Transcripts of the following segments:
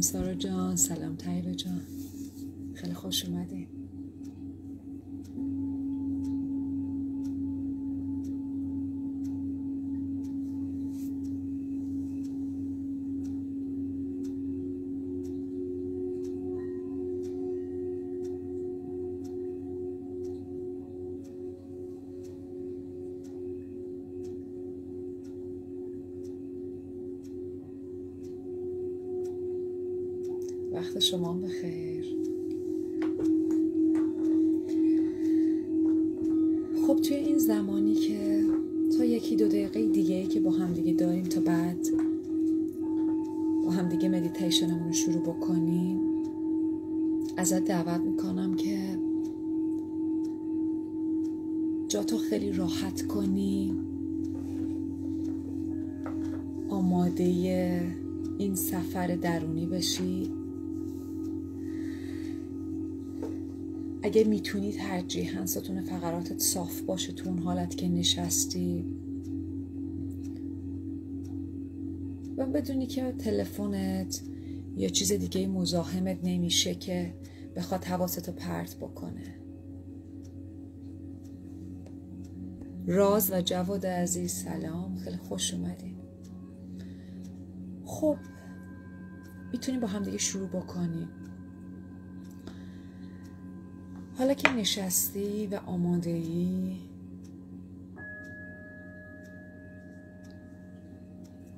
سارا جان. سلام طیبه جان. خیلی خوش اومدین اگه می‌تونی ترجیحاً ستون فقراتت صاف باشه تو اون حالت که نشستی. و بدونی که تلفنت یا چیز دیگه مزاحمت نمیشه که بخواد حواستو پرت بکنه. راز و جواد عزیز سلام. خیلی خوش اومدین. خب می‌تونیم با هم دیگه شروع بکنیم. حالا که نشستی و آماده ای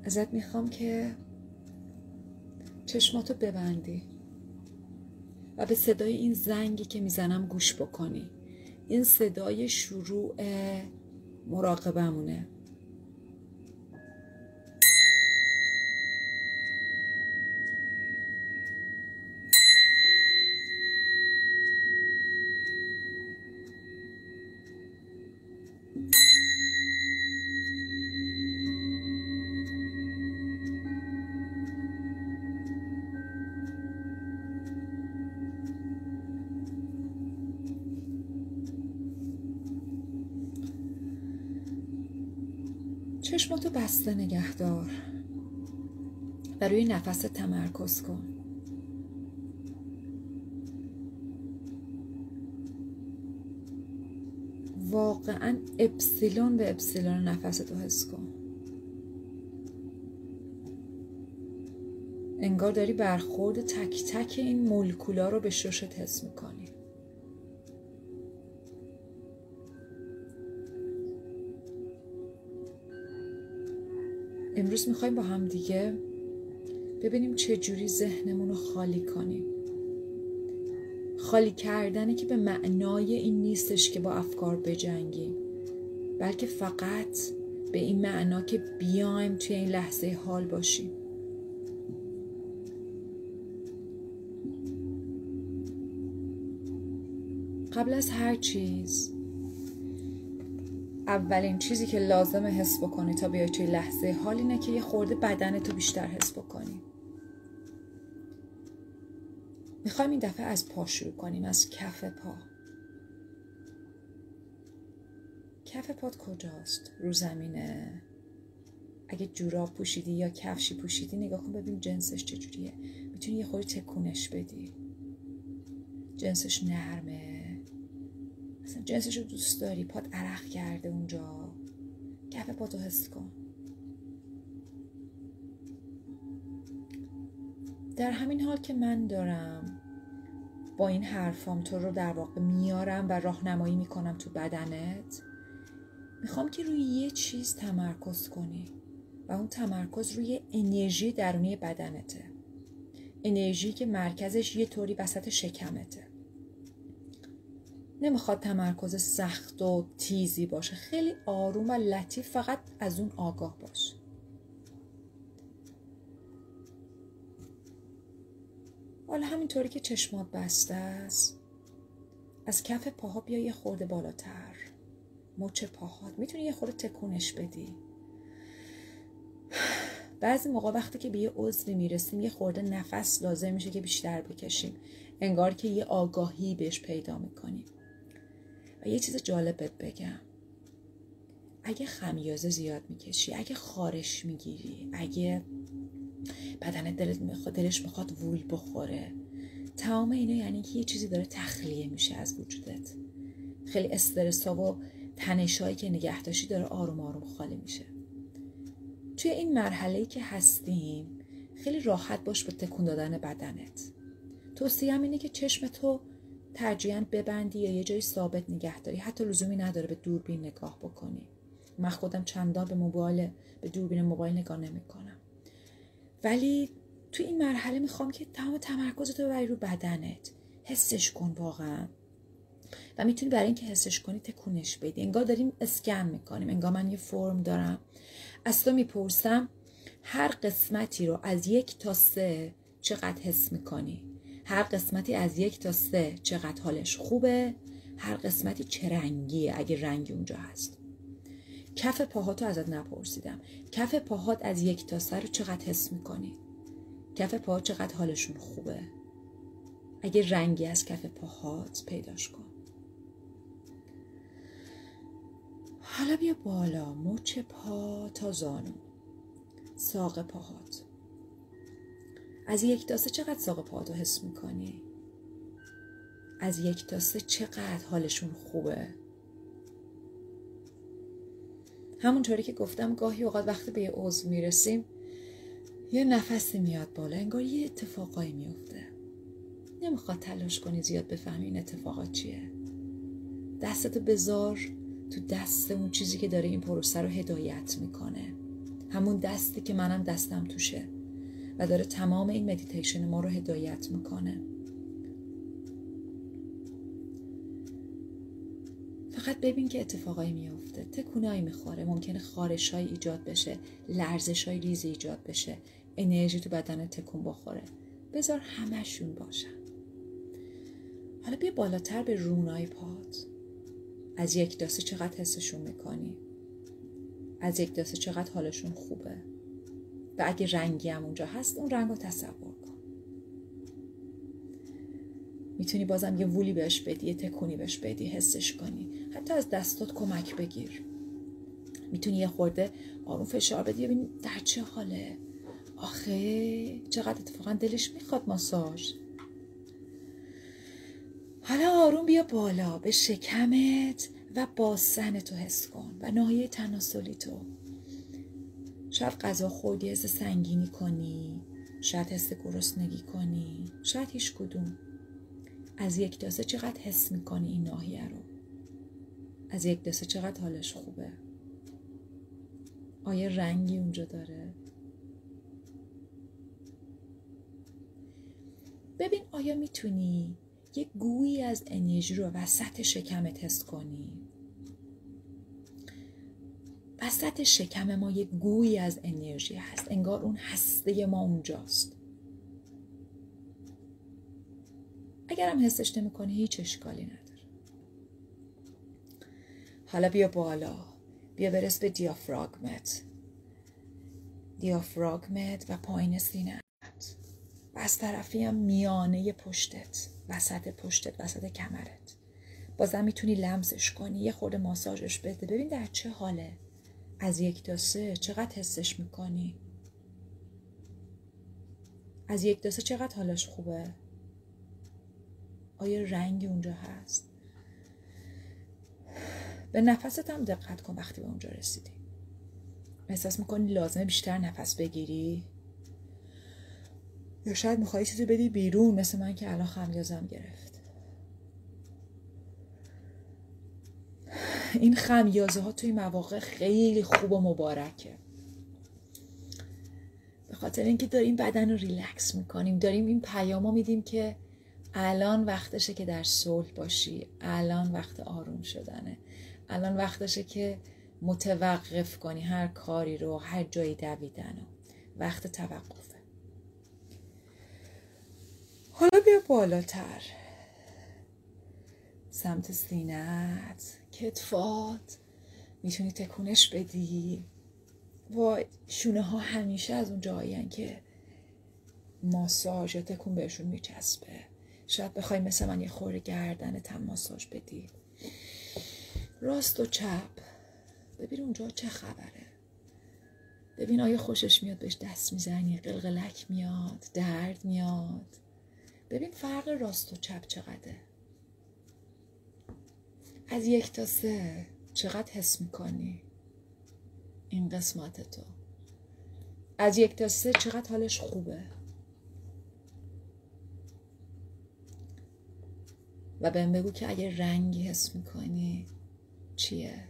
ازت می‌خوام که چشماتو ببندی و به صدای این زنگی که می‌زنم گوش بکنی. این صدای شروع مراقبمونه. چشماتو بسته نگهدار و روی نفس تمرکز کن. واقعا اپسیلون به اپسیلون نفستو حس کن. انگار داری برخورد تک تک این مولکولا رو به ششت حس می‌کنی. امروز می‌خوایم با هم دیگه ببینیم چه جوری ذهنمون رو خالی کنیم. خالی کردنه که به معنای این نیستش که با افکار بجنگیم بلکه فقط به این معنا که بیایم توی این لحظه حال باشیم. قبل از هر چیز اولین چیزی که لازمه حس بکنی تا بیای توی لحظه حال اینه که یه خورده بدنتو بیشتر حس بکنی. می‌خوایم این دفعه از پا شروع کنیم از کف پا. کف پات کجاست؟ رو زمینه. اگه جوراب پوشیدی یا کفشی پوشیدی نگاه کن ببین جنسش چجوریه. می‌تونی یه خوری تکونش بدی. جنسش نرمه. اصلا جنسش رو دوست داری پات عرق کرده اونجا. کف پاتو حس کن. در همین حال که من دارم با این حرفام تو رو در واقع میارم و راهنمایی می‌کنم تو بدنت می‌خوام که روی یه چیز تمرکز کنی و اون تمرکز روی انرژی درونی بدنته. انرژی که مرکزش یه طوری وسط شکمته. نمی‌خواد تمرکز سخت و تیزی باشه. خیلی آروم و لطیف فقط از اون آگاه باش. حالا همینطوری که چشمات بسته است از کف پاها بیا یه خورده بالاتر. مچ پاهات. می‌تونی یه خورده تکونش بدی. بعضی موقع وقتی که به یه عضوی می‌رسیم یه خورده نفس لازم میشه که بیشتر بکشیم. انگار که یه آگاهی بهش پیدا می‌کنیم. و یه چیز جالب بهت بگم. اگه خمیازه زیاد می‌کشی اگه خارش می‌گیری اگه بدن دلت می‌خواد دلش می‌خواد وول بخوره تمام اینا یعنی که یه چیزی داره تخلیه میشه از وجودت. خیلی استرس ها و تنشایی که نگه داشتی داره آروم آروم خالی میشه. توی این مرحله که هستیم خیلی راحت باش به تکون دادن بدنت. توصیه اینه که چشم تو ترجیحاً ببندی یا یه جایی ثابت نگه داری. حتی لزومی نداره به دوربین نگاه بکنی. من خودم چندان به موبایل به دوربین موبایل نگاه نمی‌کنم. ولی تو این مرحله می‌خوام که تمام تمرکزت رو ببری رو بدنت. حسش کن واقعا. و می‌تونی برای اینکه حسش کنی تکونش بدی. انگار داریم اسکن می‌کنیم. انگار من یه فرم دارم. از تو می‌پرسم هر قسمتی رو از یک تا سه چقدر حس می‌کنی؟ هر قسمتی از یک تا سه چقدر حالش خوبه هر قسمتی چه رنگیه اگه رنگی اونجا هست. کف پاهاتو ازت نپرسیدم. کف پاهات از یک تا سه رو چقدر حس می‌کنی؟ کف پاها چقدر حالشون خوبه؟ اگه رنگی از کف پاهات پیداش کن. حالا بیا بالا مچ پا تا زانو. ساق پاهات. از یک تا سه چقدر ساق پاهاتو حس می‌کنی؟ از یک تا سه چقدر حالشون خوبه؟ همونطوری که گفتم گاهی اوقات وقتی به یه عضو می‌رسیم یه نفسی میاد بالا انگار یه اتفاقایی میفته نمی‌خواد تلاش کنی زیاد بفهمی این اتفاقات چیه. دستتو بذار تو دست اون چیزی که داره این پروسه رو هدایت می‌کنه. همون دستی که منم دستم توشه. و داره تمام این مدیتیشن ما رو هدایت می‌کنه. فقط ببین که اتفاقایی میافته. تکونایی می‌خوره. ممکنه خارش های ایجاد بشه. لرزش های ریزی ایجاد بشه. انرژی تو بدن تکون بخوره. بذار همشون باشن. حالا بیا بالاتر به رونای پات از یک داسه چقدر حسشون می‌کنی؟ از یک داسه چقدر حالشون خوبه؟ و اگه رنگی هم اونجا هست اون رنگ رو تصور کن. می‌تونی بازم یه وولی بهش بدی یه تکونی بهش بدی حسش کنی. حتی از دستات کمک بگیر. می‌تونی یه خورده آروم فشار بدی ببین در چه حاله. آخه چقدر اتفاقا دلش می‌خواد ماساژ. حالا آروم بیا بالا به شکمت و باسن تو حس کن و ناحیه تناسلی تو. شاید غذا خوردی حس سنگینی کنی. شاید حس گرسنگی کنی. شاید هیچ کدوم. از یک داسه چقدر حس می‌کنی این ناحیه رو؟ از یک داسه چقدر حالش خوبه؟ آیا رنگی اونجا داره؟ ببین آیا می‌تونی یک گویی از انرژی رو وسط شکمت تست کنی؟ وسط شکم ما یک گویی از انرژی هست. انگار اون هسته ما اونجاست. اگرم حسش نمی‌کنی هیچ اشکالی نداره. حالا بیا بالا. بیا برس به دیافراگمت. دیافراگمت و پایین سینه و از طرفی هم میانه پشتت. وسط پشتت وسط کمرت. بازم می‌تونی لمسش کنی. یه خورده ماساژش بده. ببین در چه حاله. از یک تا سه چقدر حسش می‌کنی؟ از یک تا سه چقدر حالش خوبه؟ آیا رنگی اونجا هست؟ به نفست هم دقت کن وقتی به اونجا رسیدی. احساس می‌کنی لازمه بیشتر نفس بگیری؟ یا شاید میخوایی چیزی بدی بیرون مثل من که الان خمیازم گرفت این خمیازه ها توی مواقع خیلی خوب و مبارکه. به خاطر اینکه داریم بدن رو ریلکس می‌کنیم داریم این پیاما میدیم که الان وقتشه که در صلح باشی الان وقت آروم شدنه. الان وقتشه که متوقف کنی هر کاری رو هر جایی دویدن و وقت توقفه. حالا بیا بالاتر. سمت سینت کتفات می‌تونی تکونش بدی. وای شونه ها همیشه از اون جایی که ماساژ یا تکون بهشون میچسبه. شاید بخوای مثل من یه خور گردن تن ماساژ بدی. راست و چپ. ببین اونجا چه خبره. ببین آیا خوشش میاد بهش دست می‌زنی قلقلک میاد درد میاد. ببین فرق راست و چپ چقدره. از یک تا سه چقدر حس می‌کنی؟ این قسمت تو. از یک تا سه چقدر حالش خوبه؟ و بهم بگو که اگه رنگی حس می‌کنی چیه؟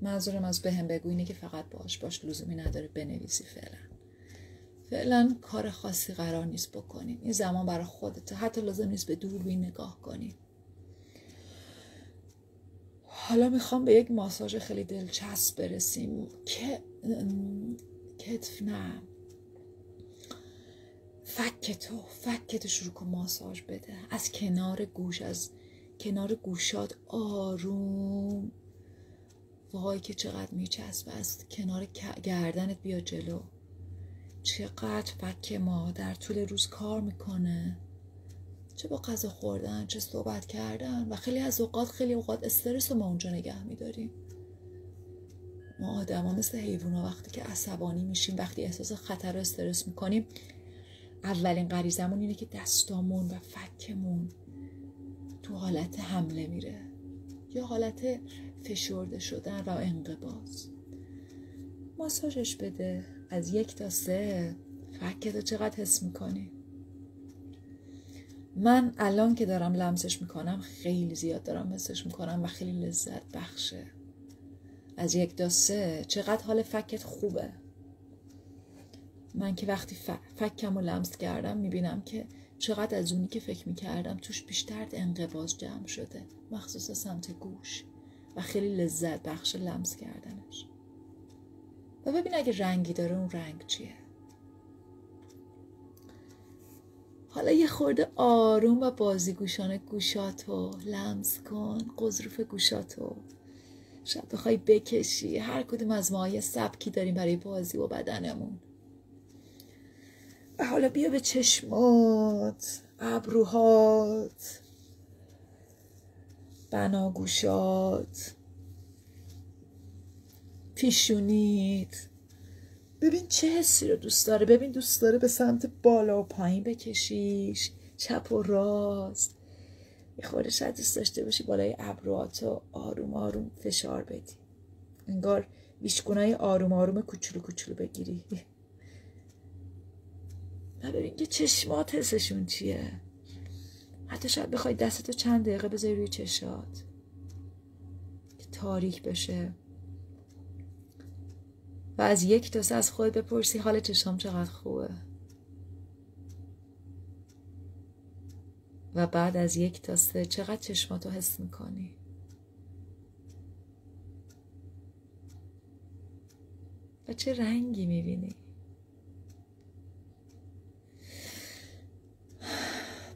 منظورم از بهم بگو اینه که فقط باش باش لزومی نداره بنویسی فعلا. فعلا کار خاصی قرار نیست بکنیم این زمان برای خودت حتی لازم نیست به دوربین نگاه کنی. حالا می‌خوام به یک ماساژ خیلی دلچسب برسیم که کتف نه. فک تو فک تو شروع کن ماساژ بده. از کنار گوش از کنار گوشات آروم. وای که چقدر میچسبه از کنار گردنت بیا جلو. چقدر فک ما در طول روز کار می‌کنه. چه با غذا خوردن چه صحبت کردن و خیلی از اوقات خیلی اوقات استرس رو ما اونجا نگه میداریم. ما آدما مثل حیوونا وقتی که عصبانی میشیم وقتی احساس خطر و استرس می‌کنیم اولین غریزمون اینه که دستامون و فکمون تو حالت حمله میره. یا حالت فشرده شدن و انقباز ماساژش بده. از یک تا سه. فکتو چقدر حس می‌کنی؟ من الان که دارم لمسش می‌کنم خیلی زیاد دارم حسش می‌کنم و خیلی لذت بخشه. از یک تا سه چقدر حال فکت خوبه. من که وقتی فکم رو لمس کردم می‌بینم که چقدر از اونی که فکر می‌کردم توش بیشتر انقباز جمع شده مخصوص سمت گوش. و خیلی لذت بخش لمس کردنش. و ببین اگه رنگی داره اون رنگ چیه؟ حالا یه خورده آروم و بازیگوشانه گوشاتو لمس کن قضروف گوشاتو. شاید بخوای بکشی. هر کدوم از ما یه سبکی داریم برای بازی و بدنمون. و حالا بیا به چشمات ابروهات بناگوشات. پیشونیت. ببین چه حسی رو دوست داره. ببین دوست داره به سمت بالا و پایین بکشیش. چپ و راست. یه خورده شاید دوست داشته باشی بالای ابروات و آروم آروم فشار بدی. انگار ویشگونای آروم آروم کوچولو کوچولو بگیری. و ببین که چشمات حسشون چیه؟ حتی شاید بخوای دستتو چند دقیقه بذاری روی چشات که تاریک بشه. از یک تا سه از خود بپرسی حال چشام چقدر خوبه. و بعد از یک تا سه چقدر چشماتو حس می‌کنی؟ و چه رنگی می‌بینی؟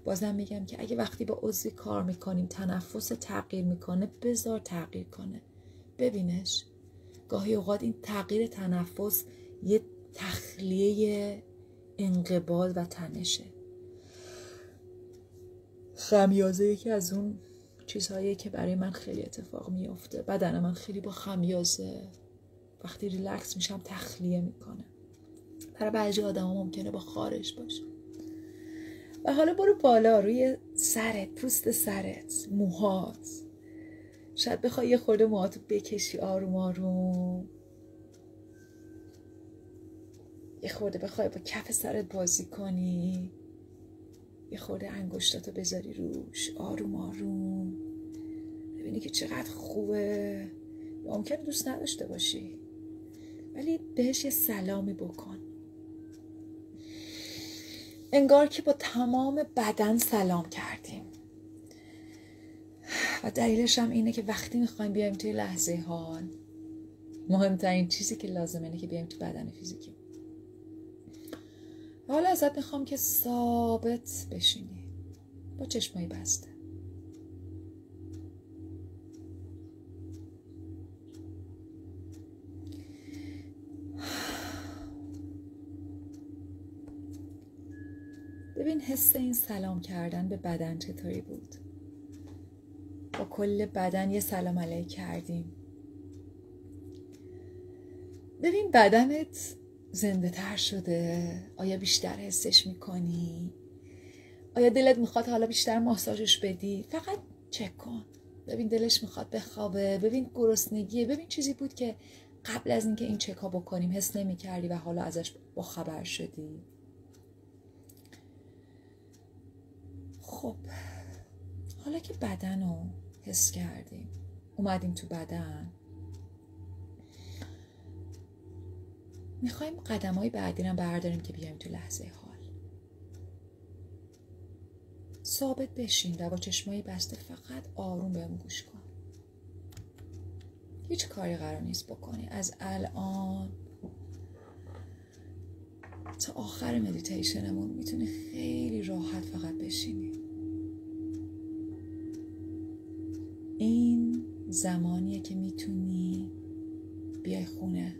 بازم میگم که اگه وقتی با عضوی کار می‌کنیم تنفس تغییر می‌کنه بذار تغییر کنه. ببینش. گاهی اوقات این تغییر تنفس یه تخلیه انقباض و تنشه. خمیازه یکی از اون چیزهایی که برای من خیلی اتفاق میافته. بدن من خیلی با خمیازه. وقتی ریلکس میشم تخلیه می‌کنه. برای بعضی آدم ممکنه با خارش باشه. و حالا برو بالا روی سرت پوست سرت موهات. شاید بخوای یه خورده موهاتو بکشی آروم آروم. یه خورده بخوای با کف سرت بازی کنی. یه خورده انگشتاتو بذاری روش آروم آروم. ببینی که چقدر خوبه. ممکن دوست نداشته باشی. ولی بهش یه سلامی بکن. انگار که با تمام بدن سلام کردیم. و دلیلش هم اینه که وقتی می‌خوایم بیایم توی لحظه حال مهمترین چیزی که لازمه اینه که بیایم تو بدن فیزیکی. حالا ازت می‌خوام که ثابت بشینی. با چشمایی بسته. ببین حس این سلام کردن به بدن چطوری بود؟ کل بدن یه سلام علیک کردیم. ببین بدنت زنده تر شده. آیا بیشتر حسش می‌کنی؟ آیا دلت می‌خواد حالا بیشتر ماساژش بدی؟ فقط چک کن. ببین دلش می‌خواد بخوابه. ببین گرسنگیه. ببین چیزی بود که قبل از اینکه این چکا بکنیم حس نمی‌کردی و حالا ازش با خبر شدی. خب حالا که بدن رو حس کردیم. اومدیم تو بدن. می‌خوایم قدم های بعدی رو برداریم که بیایم تو لحظه حال. ثابت بشین و با چشمایی بسته فقط آروم بهم گوش کن. هیچ کاری قرار نیست بکنی. از الان تا آخر مدیتیشنمون می‌تونی خیلی راحت فقط بشینی. این زمانیه که می‌تونی بیای خونه.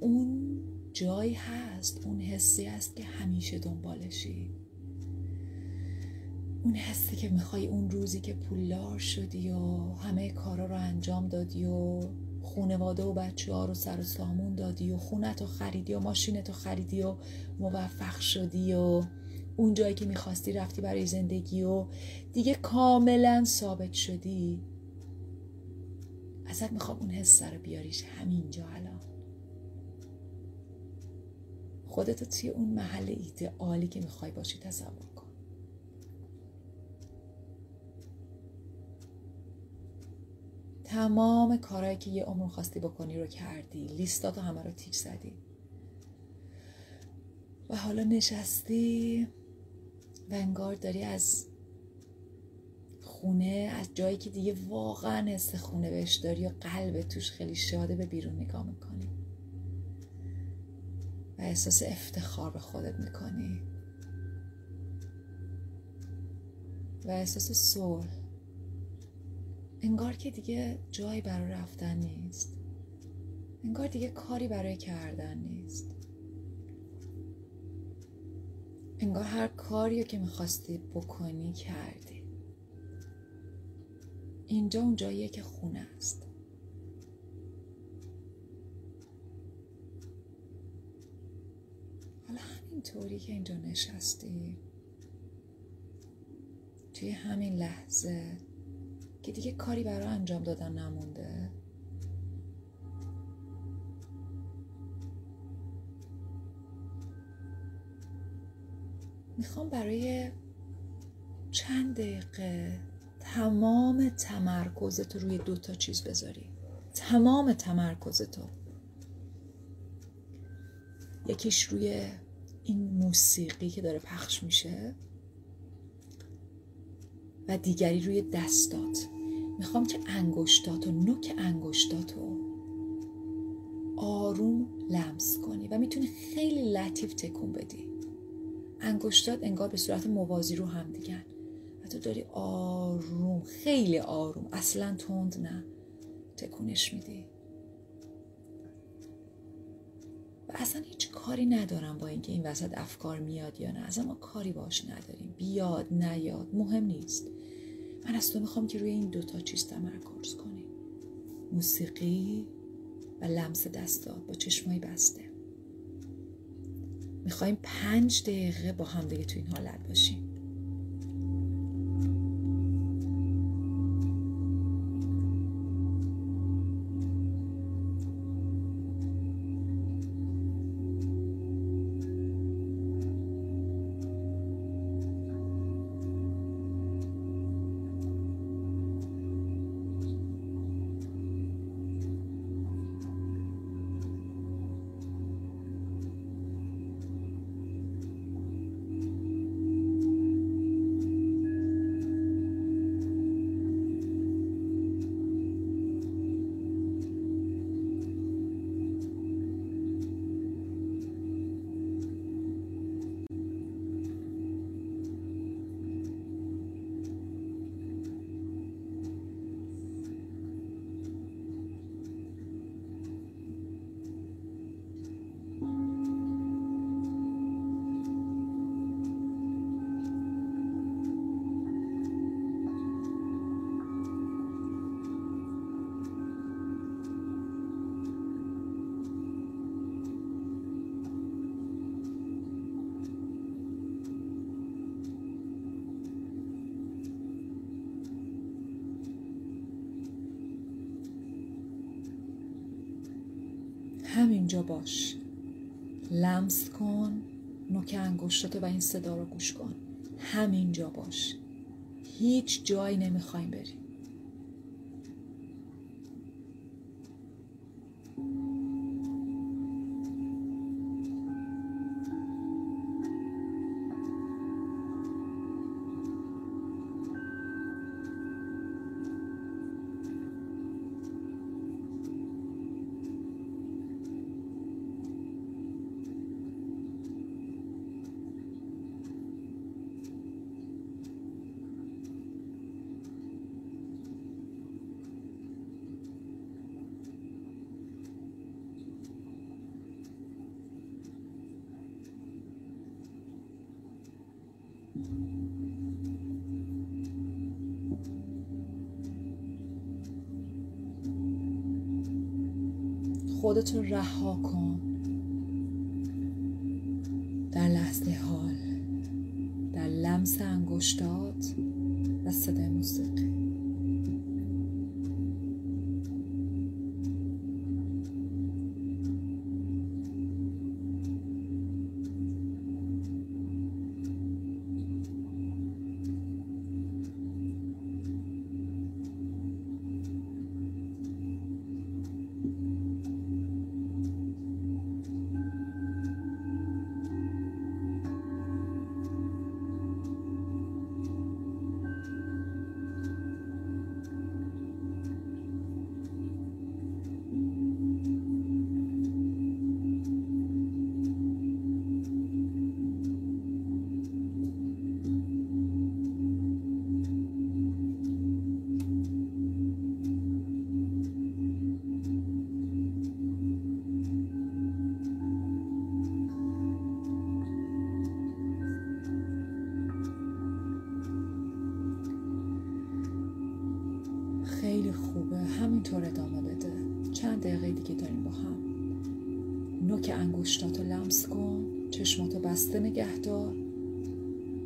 اون جایی هست اون حسی هست که همیشه دنبالشی. اون حسی که می‌خوای اون روزی که پولدار شدی و همه کارا رو انجام دادی و خونواده و بچه ها رو سر و سامون دادی و خونت رو خریدی و ماشینت رو خریدی و موفق شدی و اون جایی که می‌خواستی رفتی برای زندگی و دیگه کاملا ثابت شدی. ازت می‌خوام اون حس رو بیاریش همینجا الان. خودتو توی اون محل ایدئالی که می‌خوای باشی تصور کن. تمام کارهایی که یه عمر خواستی بکنی رو کردی لیستاتو همه رو تیک زدی. و حالا نشستی. و انگار داری از خونه از جایی که دیگه واقعا حس خونه بهش داری و قلب توش خیلی شاده به بیرون نگاه می‌کنی. و احساس افتخار به خودت می‌کنی. و احساس صلح. انگار که دیگه جایی برای رفتن نیست. انگار دیگه کاری برای کردن نیست. انگار هر کاری که می‌خواستی بکنی کردی. اینجا اون جاییه که خونه است. حالا همینطوری که اینجا نشستی. توی همین لحظه که دیگه کاری برای انجام دادن نمونده. می‌خوام برای چند دقیقه تمام تمرکزت روی دو تا چیز بذاری. تمام تمرکزتو یکیش روی این موسیقی که داره پخش میشه و دیگری روی دستات. می‌خوام که انگشتات و نوک انگشتاتو آروم لمس کنی و می‌تونی خیلی لطیف تکون بدی. انگشتات انگار به صورت موازی رو هم دیگن و تو داری آروم خیلی آروم اصلا تند نه. تکونش میدی. و اصلا هیچ کاری ندارم با اینکه این وسط افکار میاد یا نه. اصلا ما کاری باش نداریم. بیاد نیاد مهم نیست. من از تو می‌خوام که روی این دوتا چیز تمرکز کنی. موسیقی و لمس دستات با چشمای بسته. می‌خوایم پنج دقیقه با هم دیگه تو این حالت باشیم. همینجا باش. لمس کن نوک انگشتاتو و این صدا رو گوش کن. همینجا باش. هیچ جایی نمی‌خوایم بریم. خودتو رها کن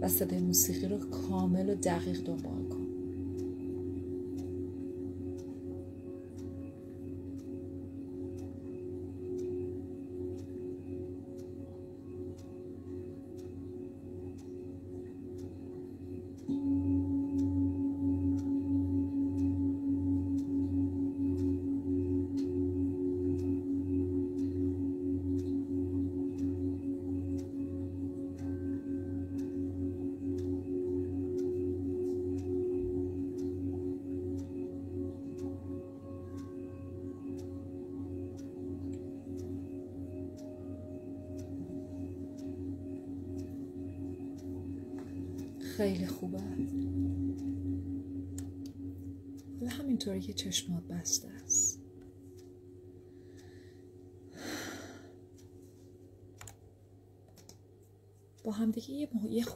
و صدای موسیقی رو کامل و دقیق دنبال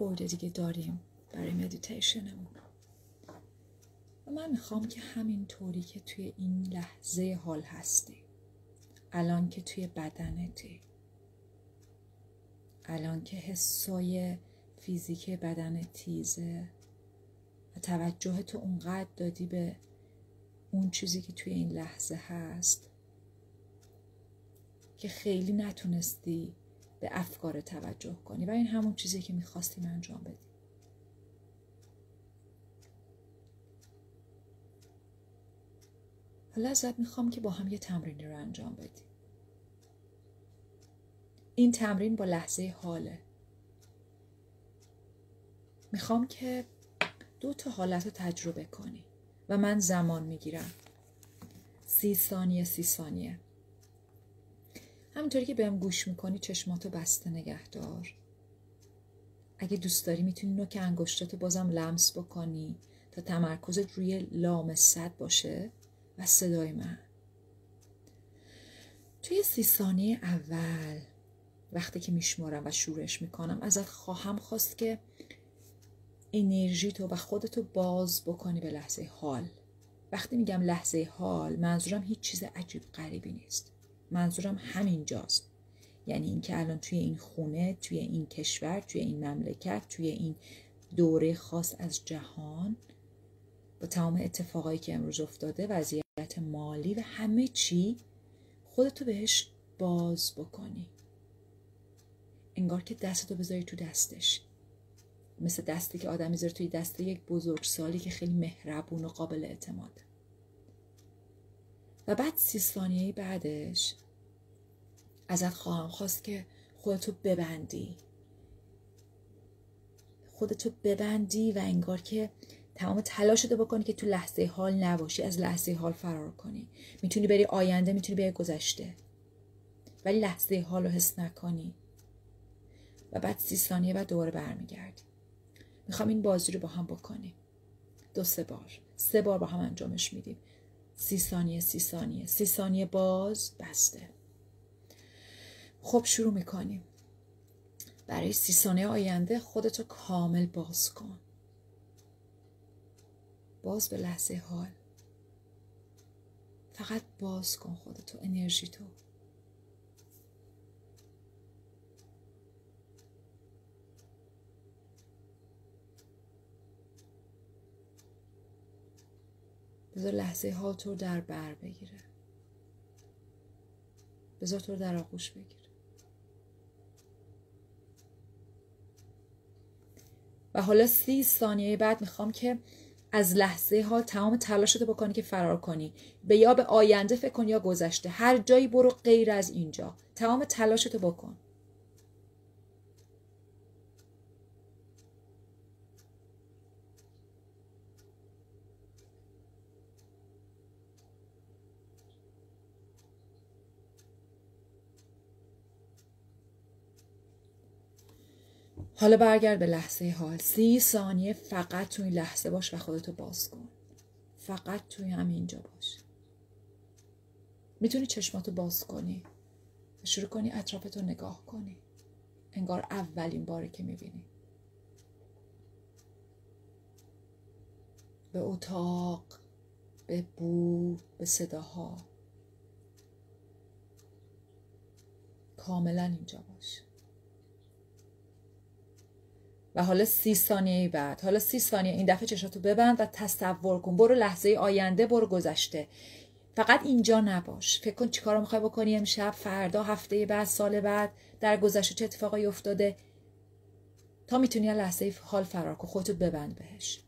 خورده دیگه داریم برای مدیتیشنمون و من می‌خوام که همینطوری که توی این لحظه حال هستی. الان که توی بدنتی. الان که حسای فیزیک بدن تیزه. و توجه تو اونقدر دادی به اون چیزی که توی این لحظه هست که خیلی نتونستی به افکار توجه کنی و این همون چیزی که می‌خواستیم انجام بدی. حالا ازت می‌خوام که با هم یه تمرینی رو انجام بدی. این تمرین با لحظه حاله. می‌خوام که دو تا حالت رو تجربه کنی و من زمان می‌گیرم. سی ثانیه سی ثانیه. همینطوری که بهم گوش می‌کنی چشماتو بسته نگه دار اگه دوست داری می‌تونی نوک انگشتاتو بازم لمس بکنی تا تمرکزت روی لام صد باشه و صدای من. توی سی ثانیه اول وقتی که میشمارم و شورش می‌کنم ازت خواهم خواست که انرژی تو و خودتو باز بکنی به لحظه حال. وقتی میگم لحظه حال منظورم هیچ چیز عجیب غریبی نیست. منظورم همینجاست. یعنی اینکه الان توی این خونه توی این کشور توی این مملکت توی این دوره خاص از جهان با تمام اتفاقایی که امروز افتاده وضعیت مالی و همه چی خودتو بهش باز بکنی. انگار که دستتو بذاری تو دستش. مثل دستی که آدم می‌ذاره توی دست یک بزرگ سالی که خیلی مهربون و قابل اعتماده و بعد سی ثانیه بعدش ازت خواهم خواست که خودتو ببندی. خودتو ببندی و انگار که تمام تلاشتو بکنی که تو لحظه حال نباشی از لحظه حال فرار کنی. می‌تونی بری آینده می‌تونی بری گذشته. ولی لحظه حال رو حس نکنی. و بعد سی ثانیه بعد دوباره برمیگردی. می‌خوام این بازی رو با هم بکنیم. دو سه بار. سه بار با هم انجامش میدیم. سی ثانیه سی ثانیه. سی ثانیه باز بسته. خب شروع می‌کنیم. برای سی ثانیه آینده خودتو کامل باز کن. باز به لحظه حال. فقط باز کن خودتو انرژی تو. بذار لحظه حال تو در بر بگیره. بذار تو در آغوش بگیره. و حالا سی ثانیه بعد می‌خوام که از لحظه حال تمام تلاشتو بکنی که فرار کنی. به یا به آینده فکر کن یا گذشته. هر جایی برو غیر از اینجا. تمام تلاشتو بکن. حالا برگرد به لحظه حال. سی ثانیه فقط توی این لحظه باش و خودتو باز کن. فقط توی همینجا باش. می‌تونی چشماتو باز کنی و شروع کنی اطرافتو نگاه کنی. انگار اولین باره که می‌بینی. به اتاق به بو به صداها. کاملا اینجا باش. و حالا سی ثانیه بعد. حالا سی ثانیه این دفعه چشاتو ببند و تصور کن. برو لحظه آینده برو گذشته. فقط اینجا نباش. فکر کن چیکار می‌خوای بکنی امشب فردا هفته بعد سال بعد در گذشته چه اتفاقایی افتاده. تا می‌تونی لحظه حال فرار کن. خودتو ببند بهش.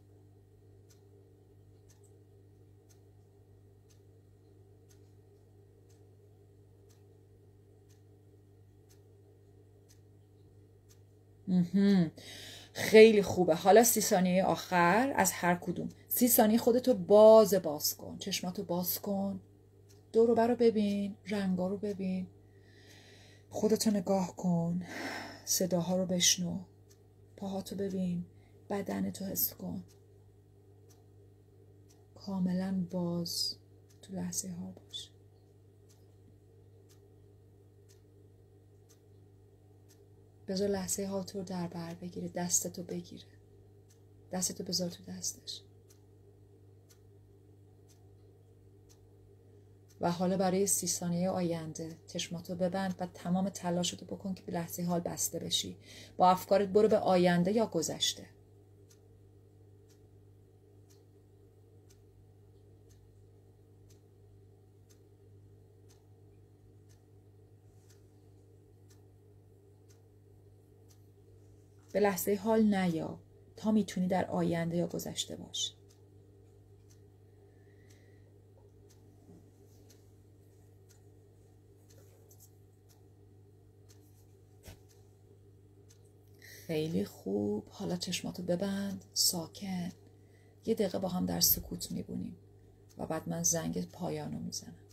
خیلی خوبه. حالا سی ثانیه آخر از هر کدوم. سی ثانیه خودتو باز باز کن. چشماتو باز کن. دورو برو ببین. رنگا رو ببین. خودتو نگاه کن. صداها رو بشنو. پاهاتو ببین. بدنتو حس کن. کاملا باز تو لحظه ها باش. بذار لحظه ها تو در بر بگیره دستتو بگیره. دستتو بذار تو دستش. و حالا برای سی ثانیه آینده چشماتو ببند و تمام تلاشتو بکن که به لحظه حال بسته بشی. با افکارت برو به آینده یا گذشته. به لحظه حال نیا تا می‌تونی در آینده یا گذشته باش. خیلی خوب. حالا چشماتو ببند. ساکن. یه دقیقه با هم در سکوت میبونیم و بعد من زنگ پایانو می‌زنم.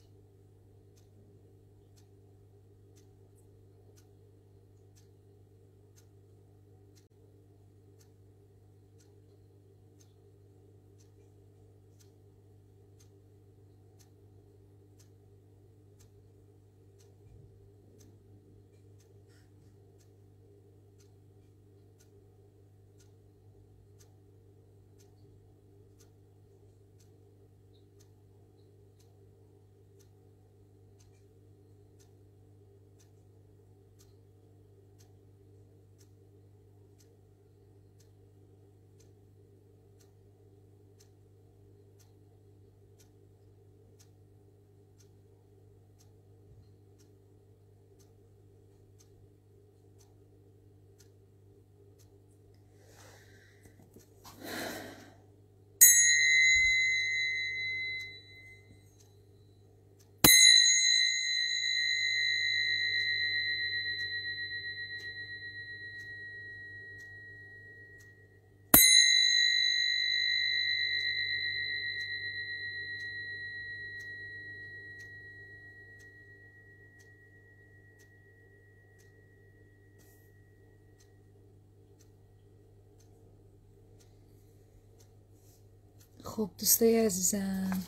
خب دوستای عزیزم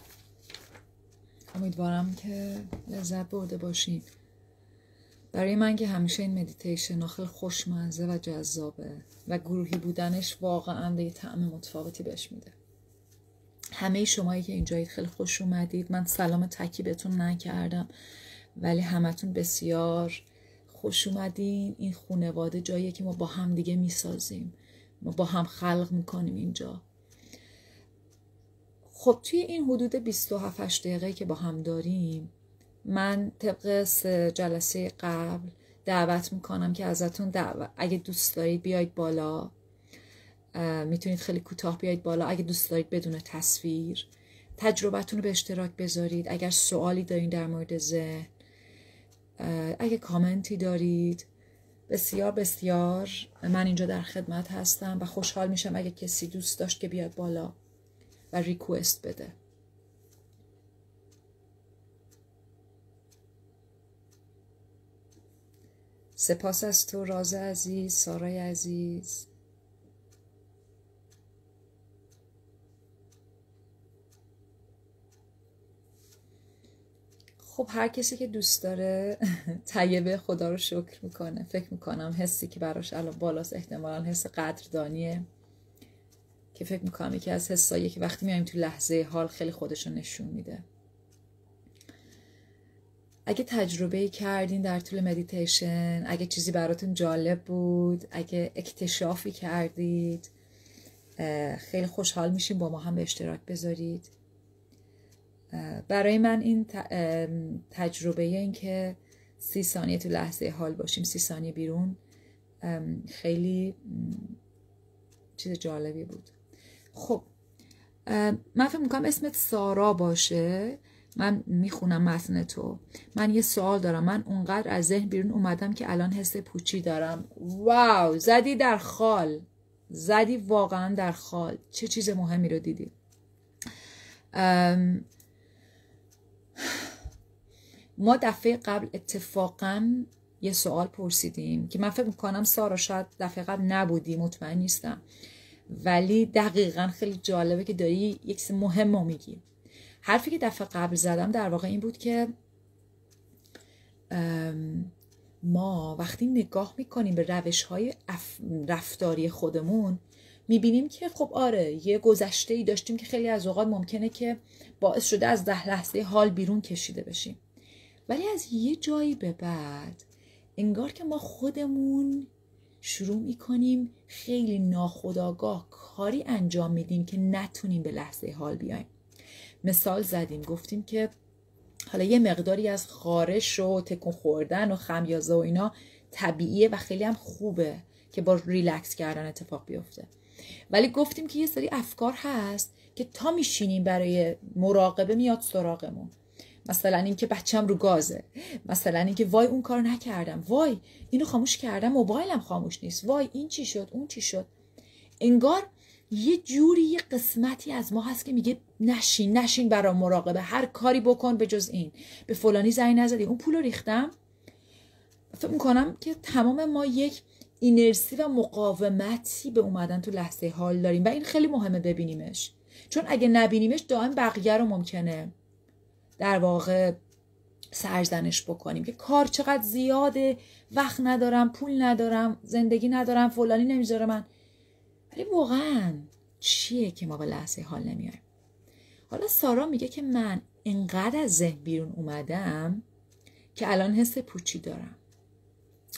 امیدوارم که لذت برده باشین. برای من که همیشه این مدیتیشن خیلی خوشمزه و جذابه و گروهی بودنش واقعا یه طعم متفاوتی بهش میده. همه شمایی که اینجایید خیلی خوش اومدید. من سلام تکی بهتون نکردم ولی همتون بسیار خوش اومدین. این خونواده جاییه که ما با هم دیگه می‌سازیم. ما با هم خلق می‌کنیم اینجا. خب توی این حدود 27 دقیقه که با هم داریم من طبق جلسه قبل دعوت می‌کنم که ازتون دعوت اگه دوست دارید بیاید بالا. می‌تونید خیلی کوتاه بیاید بالا. اگه دوست دارید بدون تصویر تجربتون رو به اشتراک بذارید. اگر سوالی دارین در مورد ذهن اگه کامنتی دارید. بسیار بسیار من اینجا در خدمت هستم و خوشحال میشم اگه کسی دوست داشت که بیاد بالا. و ریکوست بده. سپاس از تو راز عزیز سارای عزیز. خب هر کسی که دوست داره طیبه خدا رو شکر می‌کنه. فکر می‌کنم حسی که براش الان بالاست احتمالا حس قدردانیه. که فکر می‌کنم یکی از حسایی که وقتی میایم تو لحظه حال خیلی خودش رو نشون میده. اگه تجربه کردین در طول مدیتیشن اگه چیزی براتون جالب بود اگه اکتشافی کردید خیلی خوشحال میشیم با ما هم به اشتراک بذارید. برای من این تجربه این که سی ثانیه تو لحظه حال باشیم سی ثانیه بیرون خیلی چیز جالبی بود. خب من فکر می‌کنم اسمت سارا باشه. من می‌خونم متن تو. من یه سوال دارم. من اونقدر از ذهن بیرون اومدم که الان حس پوچی دارم. واو زدی در خال. زدی واقعا در خال. چه چیز مهمی رو دیدی؟ ما دفعه قبل اتفاقا یه سوال پرسیدیم که من فکر می‌کنم سارا شاید دفعه قبل نبودی مطمئن نیستم. ولی دقیقا خیلی جالبه که داری یک چیز مهم میگی. حرفی که دفعه قبل زدم در واقع این بود که ما وقتی نگاه می‌کنیم به روش های رفتاری خودمون می‌بینیم که خب آره یه گذشته ای داشتیم که خیلی از اوقات ممکنه که باعث شده از ده لحظه حال بیرون کشیده بشیم. ولی از یه جایی به بعد انگار که ما خودمون شروع می‌کنیم خیلی ناخداگاه کاری انجام میدیم که نتونیم به لحظه حال بیایم. مثال زدیم گفتیم که حالا یه مقداری از خارش و تکون خوردن و خمیازه و اینا طبیعیه و خیلی هم خوبه که با ریلکس کردن اتفاق بیفته. ولی گفتیم که یه سری افکار هست که تا میشینیم برای مراقبه میاد سراغمون. مثلا اینکه بچم رو گازه. مثلا اینکه وای اون کار نکردم. وای اینو خاموش کردم. موبایلم خاموش نیست. وای این چی شد؟ اون چی شد؟ انگار یه جوری یه قسمتی از ما هست که میگه نشین نشین برا مراقبه. هر کاری بکن به جز این. به فلانی زنگ نزدی. اون پول ریختم. فکر می‌کنم که تمام ما یک اینرسی و مقاومتی به اومدن تو لحظه حال داریم و این خیلی مهمه ببینیمش. چون اگه نبینیمش دائم بقیه رو ممکنه. در واقع سرزنش بکنیم که کار چقدر زیاده وقت ندارم پول ندارم زندگی ندارم فلانی نمی‌ذاره من. ولی واقعا چیه که ما به لحظه حال نمیایم؟ حالا سارا میگه که من انقدر از ذهن بیرون اومدم که الان حس پوچی دارم.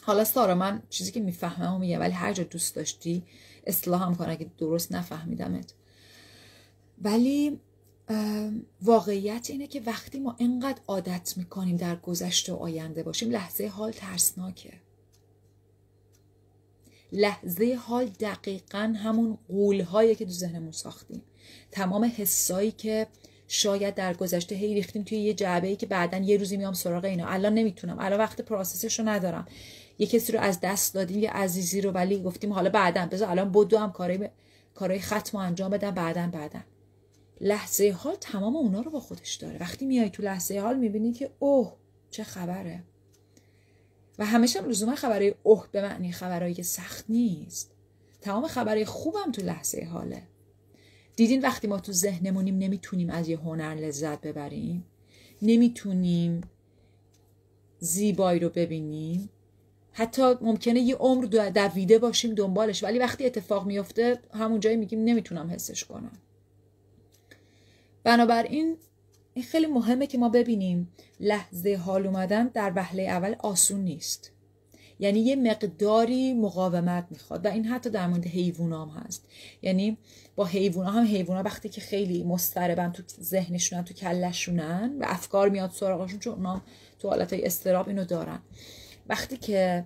حالا سارا من چیزی که می‌فهمم و میگم ولی هر جا دوست داشتی اصلاح هم کنه که درست نفهمیدمت. ولی واقعیت اینه که وقتی ما انقدر عادت می‌کنیم در گذشته و آینده باشیم لحظه حال ترسناکه. لحظه حال دقیقا همون قولهایی که تو ذهنمون ساختیم. تمام حسایی که شاید در گذشته هی ریختیم توی یه جعبه ای که بعدا یه روزی میام سراغ اینا. الان نمی‌تونم. الان وقت پروسسش رو ندارم. یه کسی رو از دست دادیم یه عزیزی رو ولی گفتیم حالا بعدا بذار الان بدو هم کارهای کارهای ختم انجام بدم بعدا بعدا. لحظه حال تمام اونا رو با خودش داره. وقتی میای تو لحظه حال می‌بینی که اوه چه خبره. و همیشه هم لزوما خبرهای اوه به معنی خبرهایی که سخت نیست. تمام خبرهای خوبم تو لحظه حاله. دیدین وقتی ما تو ذهنمونیم نمی‌تونیم از یه هنر لذت ببریم؟ نمی‌تونیم زیبایی رو ببینیم؟ حتی ممکنه یه عمر دویده باشیم دنبالش ولی وقتی اتفاق میفته همون جایی میگیم نمی‌تونم حسش کنم. بنابراین این خیلی مهمه که ما ببینیم لحظه حال اومدن در وهله اول آسون نیست. یعنی یه مقداری مقاومت می‌خواد و این حتی در مورد حیوانام هست. یعنی با حیوونا هم حیوونا وقتی که خیلی مستربن تو ذهنشونن تو کلشونن و افکار میاد سراغشون چون اونا تو حالت های استراب اینو دارن. وقتی که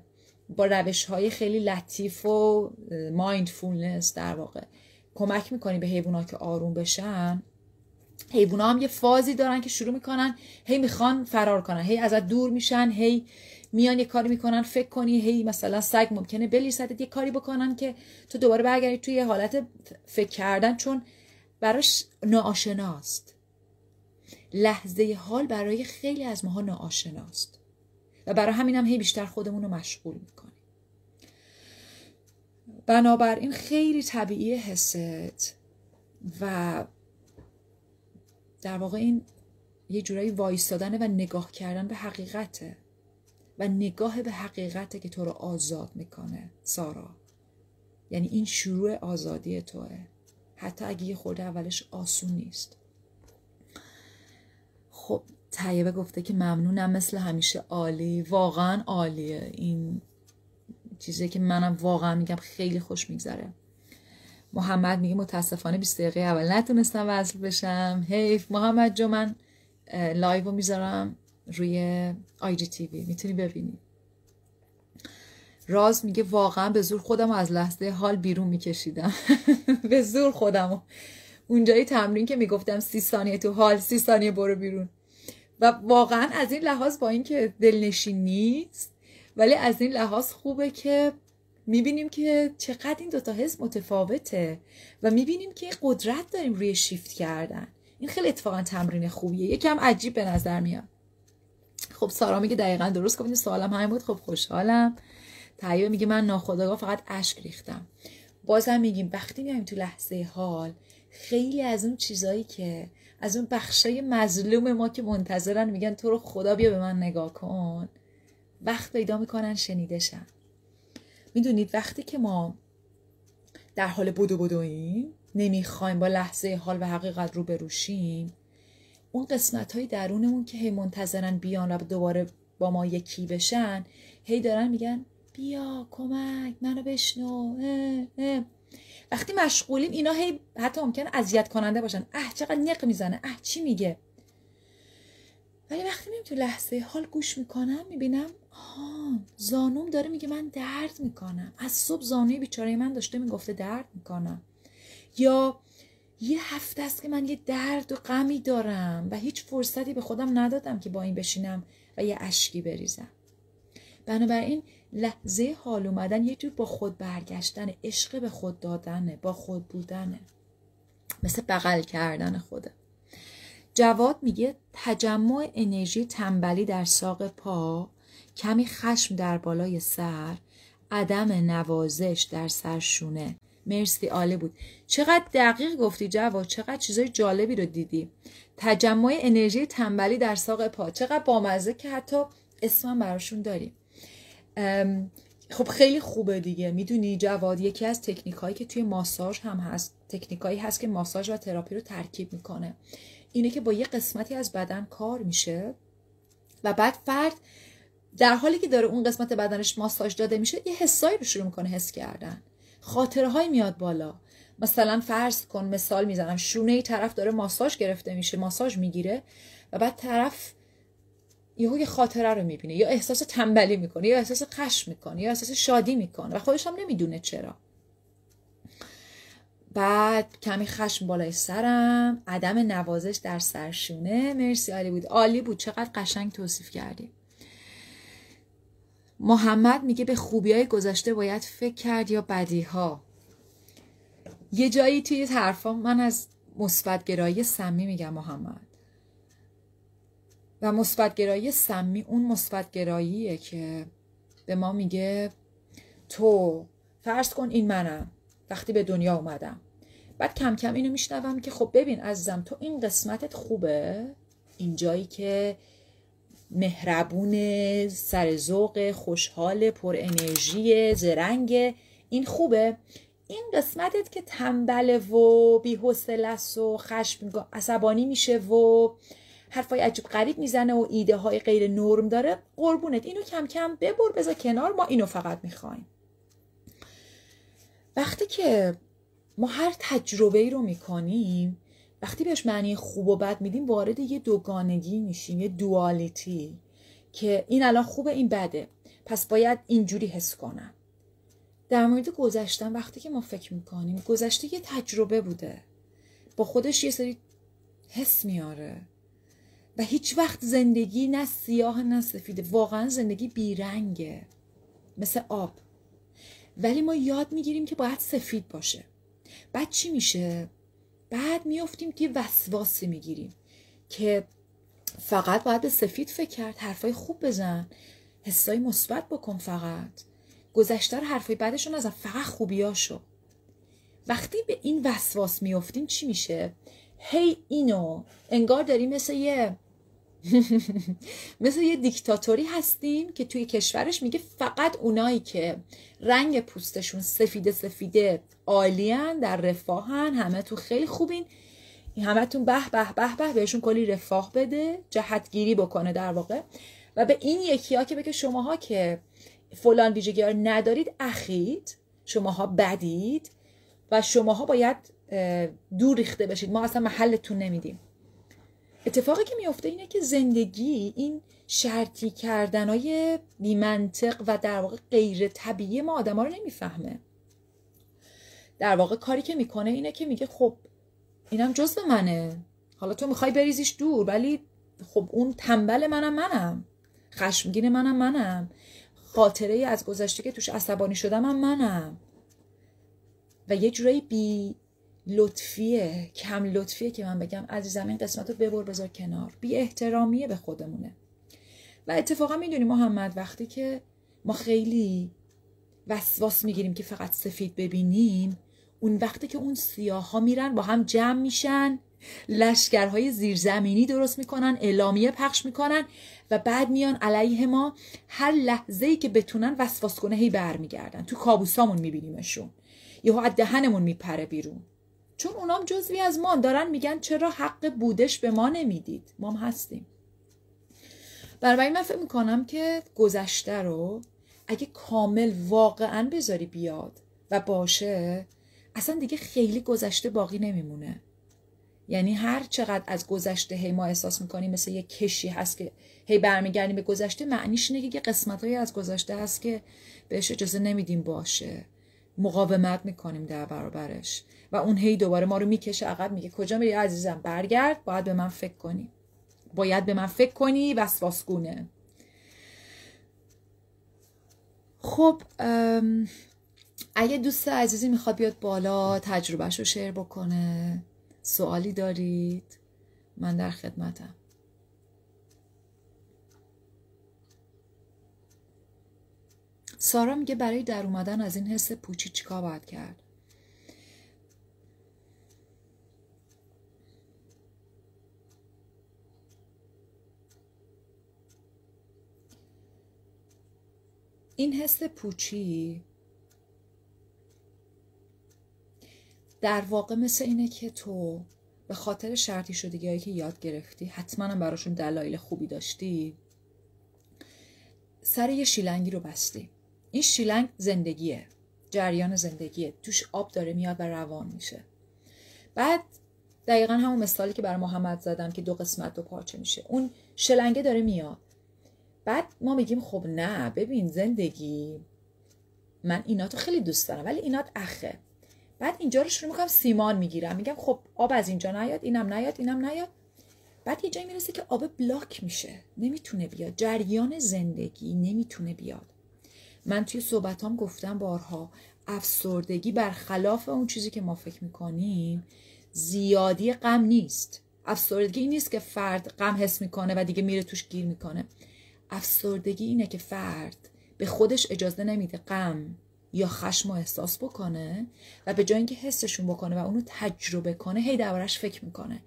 با روش های خیلی لطیف و مایندفولنس در واقع کمک می‌کنی به حیوونا که آروم بشن حیوونا هم یه فازی دارن که شروع می‌کنن هی می‌خوان فرار کنن هی ازت دور میشن هی میان یه کاری می‌کنن فکر کنی هی مثلا سگ ممکنه بلیستت یه کاری بکنن که تو دوباره برگردی توی حالت فکر کردن چون براش ناآشناست. لحظه حال برای خیلی از ماها ناآشناست. و برای همین هم هی بیشتر خودمون رو مشغول می‌کنیم. بنابراین خیلی طبیعی حست. و در واقع این یه جورایی وایستادنه و نگاه کردن به حقیقته و نگاه به حقیقته که تو رو آزاد می‌کنه سارا. یعنی این شروع آزادی توه. حتی اگه یه خورده اولش آسون نیست. خب طیبه گفته که ممنونم مثل همیشه عالی. واقعا عالیه. این چیزی که منم واقعا میگم خیلی خوش میگذره. محمد میگه متاسفانه 20 دقیقه اول نتونستم وصل بشم. حیف محمد جو من live رو می‌ذارم روی IGTV می‌تونی ببینی. راز میگه واقعا به زور خودم از لحظه حال بیرون میکشیدم. به زور خودم اونجایی تمرین که می‌گفتم سی ثانیه تو حال سی ثانیه برو بیرون. و واقعا از این لحاظ با اینکه دلنشین نیست ولی از این لحاظ خوبه که می‌بینیم که چقدر این دوتا حس متفاوته و می‌بینیم که قدرت داریم روی شیفت کردن. این خیلی اتفاقا تمرین خوبیه. یکم عجیب به نظر میاد. خب سارا میگه دقیقا درست گفتین سوالم همین بود. خب خوشحالم. تهیه میگه من ناخداگاه فقط اشک ریختم. بازم میگیم وقتی میایم تو لحظه حال خیلی از اون چیزایی که از اون بخشای مظلوم ما که منتظرن میگن تو رو خدا بیا به من نگاه کن. وقت پیدا می‌کنن شنیدشن می‌دونید وقتی که ما در حال بدو بدویم نمی‌خوایم با لحظه حال و حقیقت رو بروشیم اون قسمت های درونمون که هی منتظرن بیان و دوباره با ما یکی بشن هی دارن میگن بیا کمک منو بشنو. وقتی مشغولیم اینا هی حتی ممکن اذیت کننده باشن. اه چقدر نق می‌زنه. اه چی میگه؟ ولی وقتی میم تو لحظه حال گوش می‌کنم می‌بینم آه زانوم داره میگه من درد می‌کنم. از صبح زانوی بیچاره من داشته می‌گفته درد می‌کنم. یا یه هفته است که من یه درد و غمی دارم و هیچ فرصتی به خودم ندادم که با این بشینم و یه اشکی بریزم. بنابراین لحظه حال اومدن یه جور با خود برگشتن عشق به خود دادنه با خود بودنه. مثل بغل کردن خوده جواد میگه تجمع انرژی تنبلی در ساق پا کمی خشم در بالای سر عدم نوازش در سرشونه مرسی عالی بود. چقدر دقیق گفتی جواد چقدر چیزای جالبی رو دیدی. تجمع انرژی تنبلی در ساق پا. چقدر بامزه که حتی اسمم براشون داریم خب خیلی خوبه دیگه. می‌دونی جواد یکی از تکنیک هایی که توی ماساژ هم هست تکنیک هایی هست که ماساژ و تراپی رو ترکیب می‌کنه. اینه که با یه قسمتی از بدن کار میشه و بعد فرد در حالی که داره اون قسمت بدنش ماساژ داده میشه یه حسایی رو شروع می‌کنه حس کردن. خاطره های میاد بالا. مثلا فرض کن مثال می‌زنم شونه ای طرف داره ماساژ گرفته میشه ماساژ می‌گیره و بعد طرف یهو یه خاطره رو می‌بینه یا احساس تنبلی می‌کنه یا احساس خشم می‌کنه یا احساس شادی می‌کنه و خودش هم نمی‌دونه چرا. بعد کمی خشم بالای سرم. عدم نوازش در سرشونه. مرسی عالی بود. عالی بود. چقدر قشنگ توصیف کردی. محمد میگه به خوبی های گذشته باید فکر کرد یا بدی ها. یه جایی توی حرفا من از مثبتگرایی سمی میگم محمد. و مثبتگرایی سمی اون مثبتگراییه که به ما میگه تو فرض کن این منم. وقتی به دنیا اومدم. بعد کم کم اینو میشنوم که خب ببین عزیزم تو این قسمتت خوبه؟ اینجایی که مهربون سر ذوق خوشحال پر انرژی زرنگ این خوبه. این قسمتت که تنبله و بی‌حوصله است و خشم عصبانی میشه و حرفای عجیب غریب می‌زنه و ایده های غیر نرم داره قربونت. اینو کم کم ببر بذار کنار ما اینو فقط می‌خوایم. وقتی که ما هر تجربه ای رو می‌کنیم وقتی بهش معنی خوب و بد میدیم وارد یه دوگانگی میشیم یه دوالیتی که این الان خوبه این بده. پس باید اینجوری حس کنم. در مورد گذشتن وقتی که ما فکر می‌کنیم گذشته یه تجربه بوده. با خودش یه سری حس میاره و هیچ وقت زندگی نه سیاه نه سفیده. واقعا زندگی بیرنگه. مثل آب. ولی ما یاد می‌گیریم که باید سفید باشه. بعد چی میشه؟ بعد میافتیم که وسواسی می‌گیریم که فقط باید به سفید فکر کرد حرفای خوب بزن حسای مثبت بکن فقط. گذشته رو حرفای بعدشون نزن فقط خوبیاشو. وقتی به این وسواس میافتیم چی میشه؟ هی اینو انگار داریم مثل یه مثل یه دیکتاتوری هستیم که توی کشورش میگه فقط اونایی که رنگ پوستشون سفیده سفیده عالیان در رفاهن همه تو خیلی خوبین. همه تون به به به به بهشون کلی رفاه بده جهتگیری بکنه در واقع. و به این یکی ها که بگه شماها که فلان ویژگی ندارید اخید. شماها بدید و شماها باید دور ریخته بشید. ما اصلا محلتون نمیدیم. اتفاقی که میفته اینه که زندگی این شرطی کردنهای بیمنطق و در واقع غیر طبیعی ما آدم ها رو نمی‌فهمه. در واقع کاری که می‌کنه اینه که میگه خب اینم جزء منه. حالا تو می‌خوای بریزیش دور ولی خب اون تنبل منم منم. خشمگین منم منم. خاطره از گذشته که توش عصبانی شدم هم منم. و یه جورایی بی لطفیه کم لطفیه که من بگم عزیزم این قسمت رو ببر بذار کنار. بی احترامیه به خودمونه. و اتفاقا می‌دونی محمد وقتی که ما خیلی وسواس می‌گیریم که فقط سفید ببینیم اون وقتی که اون سیاه ها میرن با هم جمع میشن لشکرهای زیرزمینی درست می‌کنن اعلامیه پخش می‌کنن و بعد میان علیه ما هر لحظه ای که بتونن وسواس کنه هی برمیگردن. تو کابوسامون میبینیمشون. یهو از دهنمون میپره بیرون. چون اونام جزوی از ما دارن میگن چرا حق بودش به ما نمی‌دید. ما هم هستیم. برای من فکر می‌کنم که گذشته رو اگه کامل واقعا بذاری بیاد و باشه اصلا دیگه خیلی گذشته باقی نمیمونه. یعنی هر چقدر از گذشته هی ما احساس می‌کنیم مثل یه کشی هست که هی برمیگردیم به گذشته معنیش اینه که قسمت از گذشته هست که بهش اجازه نمیدیم باشه. مقاومت می‌کنیم در برابرش. و اون هی دوباره ما رو می‌کشه عقب میگه کجا میری عزیزم؟ برگرد باید به من فکر کنی. باید به من فکر کنی وسواسگونه. خب اگه دوست عزیزی می‌خواد بیاد بالا تجربهش رو شیر بکنه. سوالی دارید؟ من در خدمتم. سارا میگه برای در اومدن از این حس پوچی چیکار باید کرد؟ این حس پوچی در واقع مثل اینه که تو به خاطر شرطی شدگی هایی که یاد گرفتی حتما هم براشون دلایل خوبی داشتی سر یه شیلنگی رو بستی. این شیلنگ زندگیه. جریان زندگیه. توش آب داره میاد و روان میشه. بعد دقیقا همون مثالی که بر محمد زدم که دو قسمت دو پارچه میشه. اون شلنگه داره میاد. بعد ما میگیم خب نه ببین زندگی من ایناتو خیلی دوست دارم ولی اینات اخه. بعد اینجا رو شروع می‌کنم سیمان می‌گیرم. میگم خب آب از اینجا نیاد اینم نیاد اینم نیاد. بعد یه جایی می‌رسه که آب بلاک میشه. نمی‌تونه بیاد. جریان زندگی نمی‌تونه بیاد. من توی صحبتام گفتم بارها افسردگی برخلاف اون چیزی که ما فکر می‌کنیم زیادی غم نیست. افسردگی نیست که فرد غم حس می‌کنه و دیگه میره توش گیر می‌کنه. افسردگی اینه که فرد به خودش اجازه نمیده غم یا خشم و احساس بکنه و به جای اینکه حسشون بکنه و اونو تجربه کنه هی دربارش فکر می‌کنه.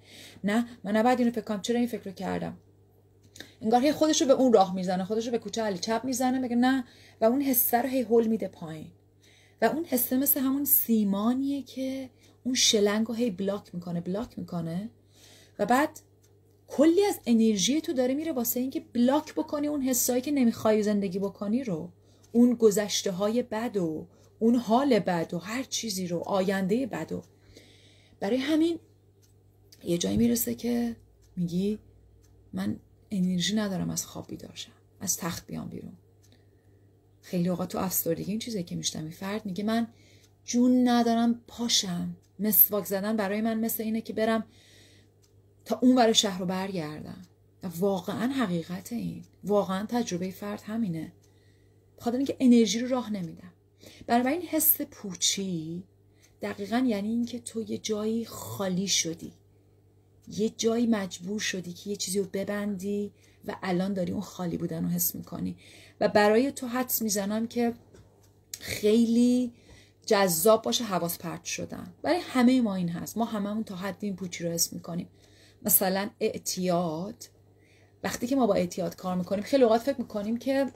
نه من نباید اینو فکر کنم. چرا این فکر رو کردم؟ انگار هی خودش رو به اون راه می‌زنه خودش رو به کوچه علی چپ می‌زنه میگه نه. و اون حسه رو هی هول میده پایین. و اون حسه مثل همون سیمانیه که اون شلنگ رو هی بلاک می‌کنه بلاک می‌کنه. و بعد کلی از انرژی تو داره میره واسه اینکه بلاک بکنی اون حسایی که نمی‌خوای زندگی بکنی رو. اون گذشته های بد و اون حال بد و هر چیزی رو آینده بد و. برای همین یه جایی می‌رسه که میگی من انرژی ندارم از خواب بیدار از تخت بیام بیرون. خیلی اوقات تو افسردگی این چیزی که میشتم فرد میگه من جون ندارم پاشم. مسواک زدن برای من مثل اینه که برم تا اون برای شهر رو برگردم. واقعا حقیقت این. واقعا تجربه فرد همینه. خاطر اینکه انرژی رو راه نمیدم. برای این حس پوچی دقیقا یعنی اینکه تو یه جایی خالی شدی. یه جایی مجبور شدی که یه چیزی رو ببندی و الان داری اون خالی بودن رو حس می‌کنی. و برای تو حدس می‌زنم که خیلی جذاب باشه حواس پرت شدن. برای همه ما این هست. ما هممون تا حدی این پوچی رو حس می‌کنیم. مثلا اعتیاد. وقتی که ما با اعتیاد کار می‌کنیم خیلی اوقات فکر می‌کنیم که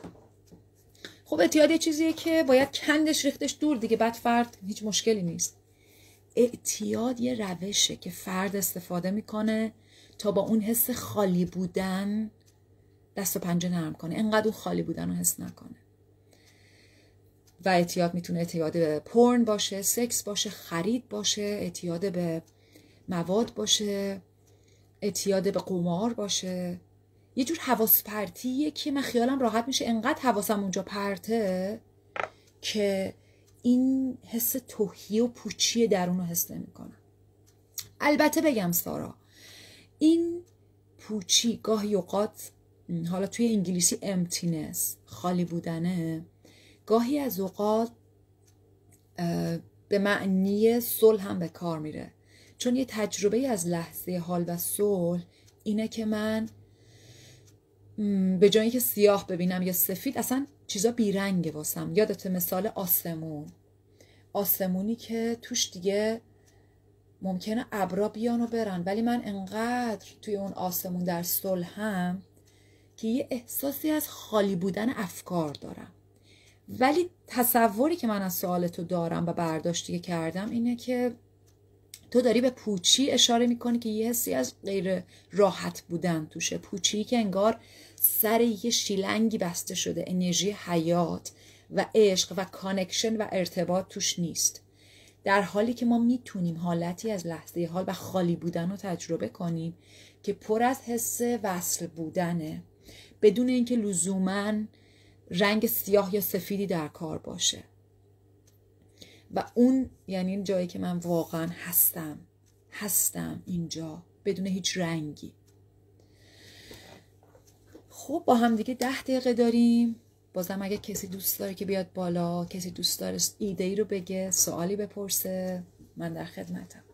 خب اعتیاد یه چیزیه که باید کندش ریختش دور دیگه. بعد فرد هیچ مشکلی نیست. اعتیاد یه روشه که فرد استفاده می‌کنه تا با اون حس خالی بودن دست و پنجه نرم کنه. انقدر اون خالی بودن رو حس نکنه. و اعتیاد می‌تونه اعتیاد به پرن باشه سکس باشه خرید باشه اعتیاد به مواد باشه اعتیاد به قمار باشه. یه جور حواس پرتیه که من خیالم راحت میشه. انقدر حواسم اونجا پرته که این حس توهی و پوچی درون رو حس نمی‌کنم. البته بگم سارا این پوچی گاهی اوقات حالا توی انگلیسی امتینس خالی بودنه گاهی از اوقات به معنی صلح هم به کار میره. چون یه تجربه از لحظه حال و صلح اینه که من به جایی که سیاه ببینم یا سفید اصلا چیزا بیرنگه واسم. یادت مثال آسمون. آسمونی که توش دیگه ممکنه ابرا بیان و برن. ولی من انقدر توی اون آسمون در هم که یه احساسی از خالی بودن افکار دارم. ولی تصوری که من از سوال تو دارم و برداشتی که کردم اینه که تو داری به پوچی اشاره می‌کنی که یه حسی از غیر راحت بودن توشه. پوچی که انگار سر یه شیلنگی بسته شده انرژی حیات و عشق و connection و ارتباط توش نیست. در حالی که ما می‌تونیم حالتی از لحظه حال و خالی بودن رو تجربه کنیم که پر از حس وصل بودنه بدون اینکه لزوما رنگ سیاه یا سفیدی در کار باشه. و اون یعنی جایی که من واقعا هستم هستم اینجا بدون هیچ رنگی. خب با هم دیگه ده دقیقه داریم. بازم اگه کسی دوست داره که بیاد بالا کسی دوست داره ایده ای رو بگه سوالی بپرسه من در خدمتم.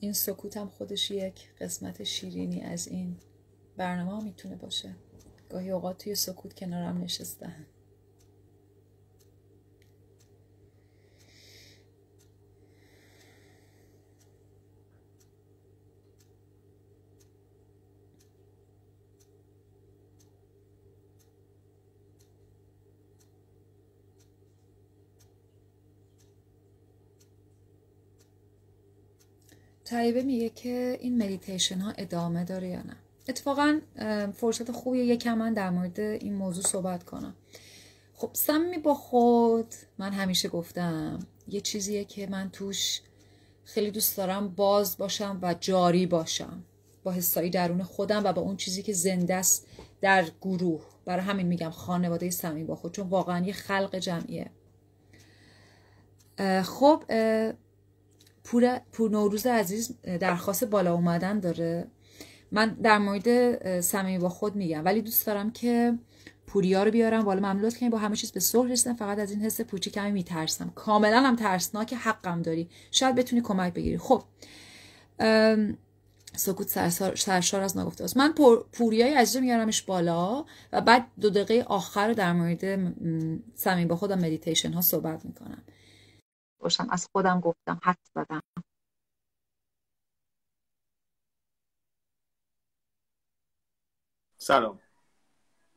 این سکوت هم خودش یک قسمت شیرینی از این برنامه می‌تونه باشه. گاهی اوقات توی سکوت کنارم نشستن. طیبه میگه که این مدیتیشن ها ادامه داره یا نه. اتفاقا فرصت خوبیه یکم من در مورد این موضوع صحبت کنم. خب سمی با خود من همیشه گفتم یه چیزیه که من توش خیلی دوست دارم باز باشم و جاری باشم. با حسایی درون خودم و با اون چیزی که زنده است در گروه. برای همین میگم خانواده سمی با خود چون واقعا یه خلق جمعیه. خب پور, پور نوروز عزیز درخواست بالا اومدن داره. من در مورد صمیمی با خود میگم. ولی دوست دارم که پوریا رو بیارم بالا. ممنونت که با همه چیز به صلح رسیدم فقط از این حس پوچی کمی میترسم. کاملا هم ترسناک حقم داری. شاید بتونی کمک بگیری. خب سکوت سرشار از نگفته است. من پوریای عزیز میارمش بالا و بعد دو دقیقه آخر رو در مورد صمیم با خودم مدیتیشن ها صحبت می‌کنم. باشم. از خودم گفتم حد زدم. سلام.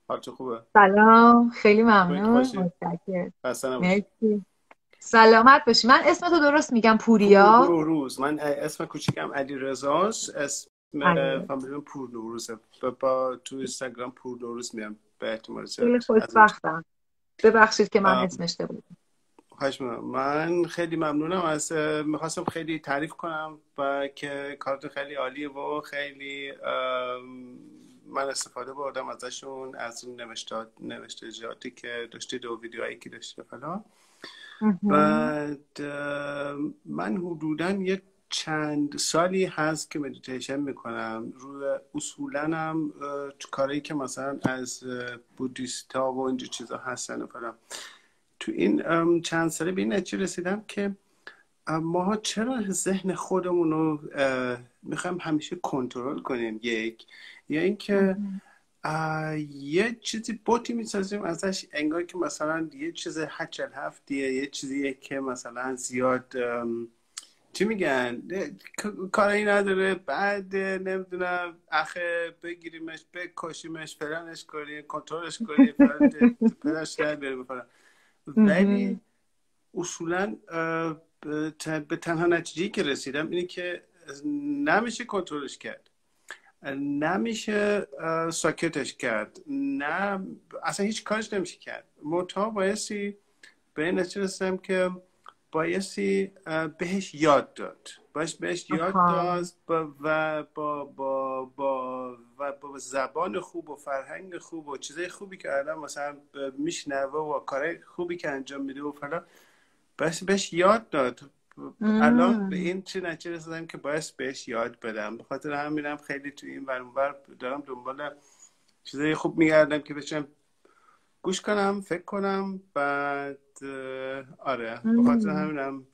حالت خوبه؟ سلام. خیلی ممنون. مرسی. سلامت باشی. من اسم تو درست میگم پوریا. پور روز. من اسم کوچیکم علی رزاست اسم فامیلیم پور نوروزه با تو اینستاگرام پور نوروز میام. به احتمال خیلی خوشبختم. ببخشید که من اسم اشتباه من خیلی ممنونم. از می‌خواستم خیلی تعریف کنم و که کارت خیلی عالیه و خیلی من استفاده بردم ازشون از اون نوشته که داشته دو ویدیوهایی که داشته فلان. بعد من حدودا یک چند سالی هست که مدیتیشن می‌کنم. روی اصولا هم کاری که مثلا از بودیستا و اینجور چیزا هستن و فلان. تو این چند ساله به این نتیجه رسیدم که ما چرا ذهن خودمون رو می‌خوایم همیشه کنترل کنیم یک؟ یا اینکه یه چیزی بوتی می‌سازیم ازش انگار که مثلا یه چیز هچل هفتیه یه چیزیه که مثلا زیاد چی میگن؟ کاری نداره بعد نمی‌دونم اخه بگیریمش بکشیمش فلانش کنیم کنترلش کنیم پدرش بریم ولی اصولا به تنها نتیجه که رسیدم اینه که نمیشه کنترلش کرد. نمیشه ساکتش کرد. نه اصلا هیچ کارش نمیشه کرد. متا بایستی به این نتیجه رسیدم که بایستی بهش یاد داد. باش بهش یاد داد و با با با با و با زبان خوب و فرهنگ خوب و چیزای خوبی که الان مثلا میشنوه و کارهای خوبی که انجام میده و فلان. بس بهش یاد داد. الان به این چه نتیجه رسیدم که باید بهش یاد بدم. به خاطر همینم خیلی تو این ور دارم دنبال چیزای خوب میگردم که بچم گوش کنم فکر کنم بعد آره به خاطر همینم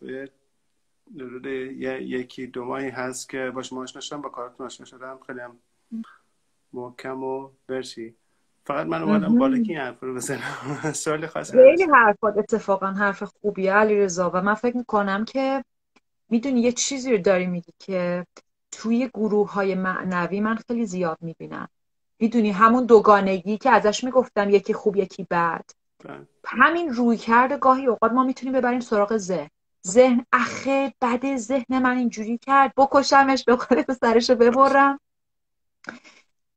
حدود یکی دو ماهی هست که با شما آشنا شدم با کارتون آشنا شدم. خیلی هم محکم و برسی فقط من اومدم بالا که این حرف رو بزنم سوال خاصی خیلی حرفات اتفاقا حرف خوبیه علی رضا و من فکر می‌کنم که می‌دونی یه چیزی رو داری میگی که توی گروه های معنوی من خیلی زیاد می‌بینم. می‌دونی همون دوگانگی که ازش می‌گفتم یکی خوب یکی بد. بله. همین روی کرده گاهی اوقات ما می‌تونیم ببریم سراغ ذهن. ذهن اخه بده ذهن من اینجوری کرد. بکشمش به به سرشو ببرم.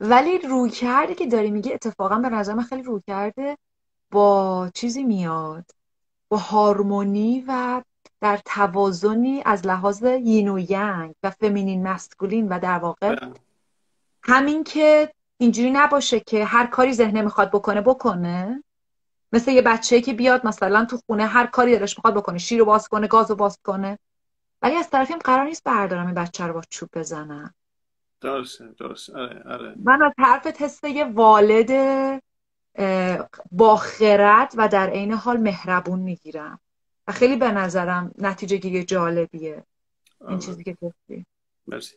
ولی روی کرده که داری میگه اتفاقا به نظر من خیلی روی کرده با چیزی میاد. با هارمونی و در توازنی از لحاظ یین و ینگ و فمینین مسکولین و در واقع بله. همین که اینجوری نباشه که هر کاری ذهن می‌خواد بکنه بکنه. مثل یه بچه که بیاد مثلا تو خونه هر کاری دلش می‌خواد بکنه شیر رو باز کنه گاز رو باز کنه. ولی از طرفیم قرار نیست بردارم این بچه رو با چوب بزنم درسته درست آره آره. من از حرفت حس یه والد با خرد و در عین حال مهربون می‌گیرم. و خیلی به نظرم نتیجه گیری جالبیه. این چیزی که گفتی. مرسی.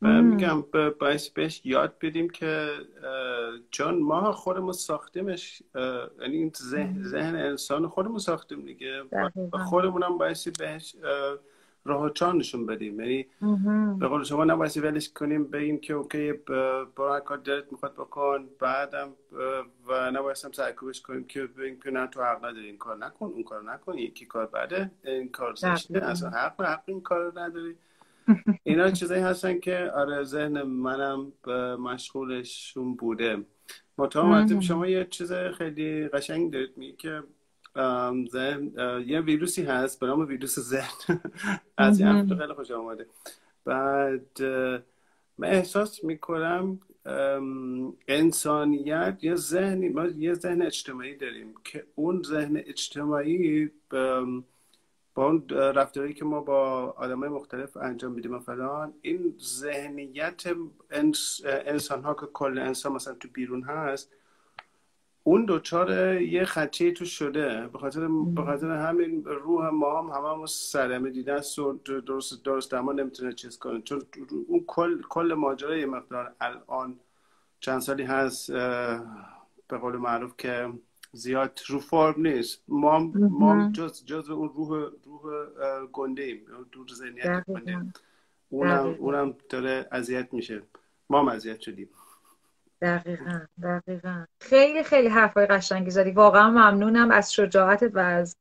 میگم باعث بهش یاد بدیم که چون ما خودمون ساختیمش یعنی این ذهن, ذهن انسان خودمون ساختیم دیگه. و خودمون هم باعث بهش راه نشون بدیم. یعنی به قول شما نباید ولش کنیم بگیم که اوکی برای کار دلت می‌خواد بکن بعدم و نباید هم سرکوبش کنیم که بگیم که نه تو حق نداری این کار نکن اون کار نکن یکی کار بعده این کار زشته اصلا حق حق این کار نداری. اینا چیزایی هستن که آره ذهن منم مشغولشون بوده. مطمئن شما یه چیز خیلی قشنگ دارید میگه که ذهن یه ویروسی هست به نام ویروس ذهن. از این خیلی خوش آمده بعد من احساس می‌کنم انسانیت یه ذهنی ما یه ذهن اجتماعی داریم که اون ذهن اجتماعی با اون رفتاری که ما با آدم مختلف انجام میدیم و فلان این ذهنیت انسان ها که کل انسان مثلا تو بیرون هست اون دوچار یه خطی تو شده. به خاطر به خاطر همین روح ما هم همه سرمه دیدن درست درست اما نمی‌تونه چیز کنه. چون اون کل کل ماجرا یه مقدار الان چند سالی هست به قول معروف که زیاد رو فرم نیست. ما ما جز جز اون روح روح گنده ایم. دور ذهنیت گنده اونم اونم داره اذیت میشه. ما هم اذیت شدیم. دقیقا. دقیقا. خیلی خیلی حرفای قشنگی زدی. واقعا ممنونم از شجاعتت و از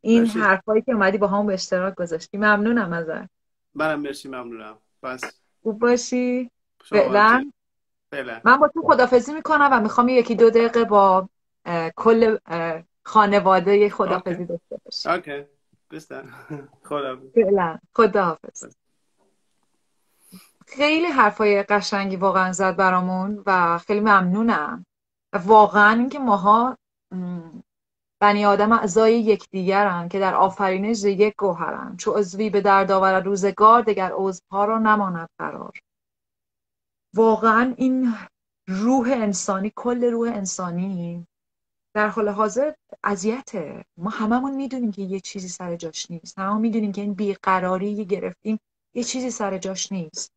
این حرفایی که اومدی با هم به اشتراک گذاشتی. ممنونم ازت. منم مرسی. ممنونم. بس. خوب باشی. فعلا. من با تو خدافزی می‌کنم و می‌خوام یکی دو دقیقه با کل خانواده خدافزی داشته باشی اوکی. خدا فعلا. خداحافظ. خیلی حرفای قشنگی واقعا زد برامون و خیلی ممنونم. و واقعا اینکه ماها بنی آدم اعضای یکدیگرن که در آفرینش یک گوهرن. چو عضوی به درد آور روزگار دگر عضوها را نماند قرار. واقعا این روح انسانی کل روح انسانی در حال حاضر اذیته. ما هممون می‌دونیم که یه چیزی سر جاش نیست. هممون می‌دونیم که این بیقراری گرفتیم یه چیزی سر جاش نیست.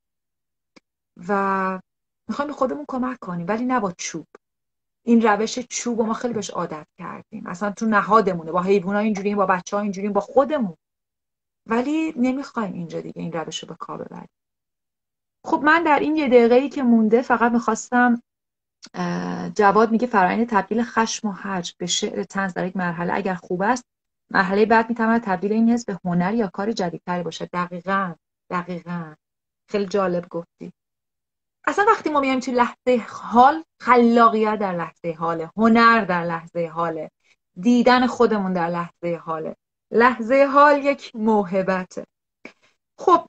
و می‌خوایم خودمون کمک کنیم ولی نه با چوب. این روش چوب و ما خیلی بهش عادت کردیم. اصلا تو نهادمونه با حیوونا اینجوریم با بچه ها با خودمون. ولی نمی‌خوایم اینجا دیگه این روش رو به کار ببریم. خب من در این یه دقیقه ای که مونده فقط می‌خواستم جواد میگه فرآیند تبدیل خشم و حج به شعر تنز در یک مرحله اگر خوب است مرحله بعد می‌تواند تبدیل این حس به هنر یا کار جدیدتری باشد. دقیقا دقیقا. خیلی جالب گفتی. اصلا وقتی ما میایم تو لحظه حال خلاقیت در لحظه حاله هنر در لحظه حاله دیدن خودمون در لحظه حاله. لحظه حال یک موهبته. خب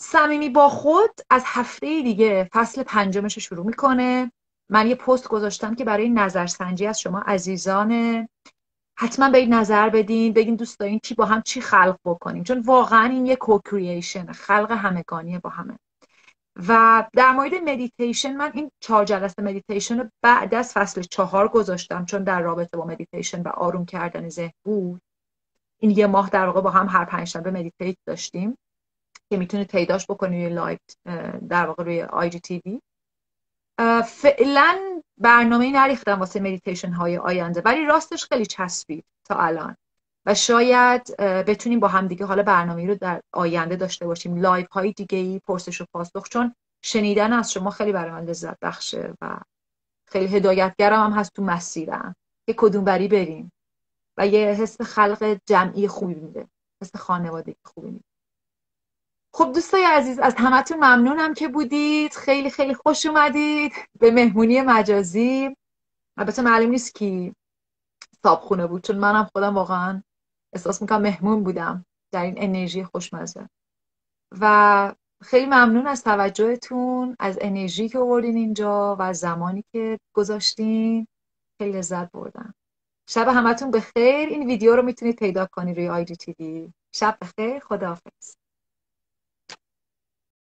صمیمی با خود از هفته دیگه فصل پنجمش شروع می‌کنه. من یه پست گذاشتم که برای نظرسنجی از شما عزیزان حتما به نظر بدین بگین دوست دارین چی با هم چی خلق بکنیم. چون واقعا این یه کوکرییشن خلق همگانیه با همه. و در مورد مدیتیشن من این چهار جلسه مدیتیشن رو بعد از فصل چهار گذاشتم چون در رابطه با مدیتیشن و آروم کردن ذهن بود. این یه ماه در واقع با هم هر پنج شنبه meditate داشتیم که می‌تونید پیداش بکنید live در واقع روی IGTV. فعلا برنامه نریختم واسه مدیتیشن های آینده ولی راستش خیلی چسبید تا الان. و شاید بتونیم با هم دیگه حالا برنامه رو در آینده داشته باشیم. live های دیگه ای پرسش و پاسخ چون شنیدن از شما خیلی برای من لذت بخشه و خیلی هدایتگرم هم هست تو مسیرم. که کدوم بری بریم و یه حس خلق جمعی خوبی میده حس خانواده خوبی میده. خب دوستای عزیز از همتون ممنونم که بودید. خیلی خیلی خوش اومدید. به مهمونی مجازی. البته معلوم نیست کی صابخونه بود چون منم خودم واقعا احساس می‌کنم مهمون بودم. در این انرژی خوشمزه. و خیلی ممنون از توجهتون از انرژی که آوردین اینجا و زمانی که گذاشتین. خیلی لذت بردم. شب همتون بخیر. این ویدیو رو می‌تونید پیدا کنید روی آی جی تی وی. شب بخیر. خداحافظ.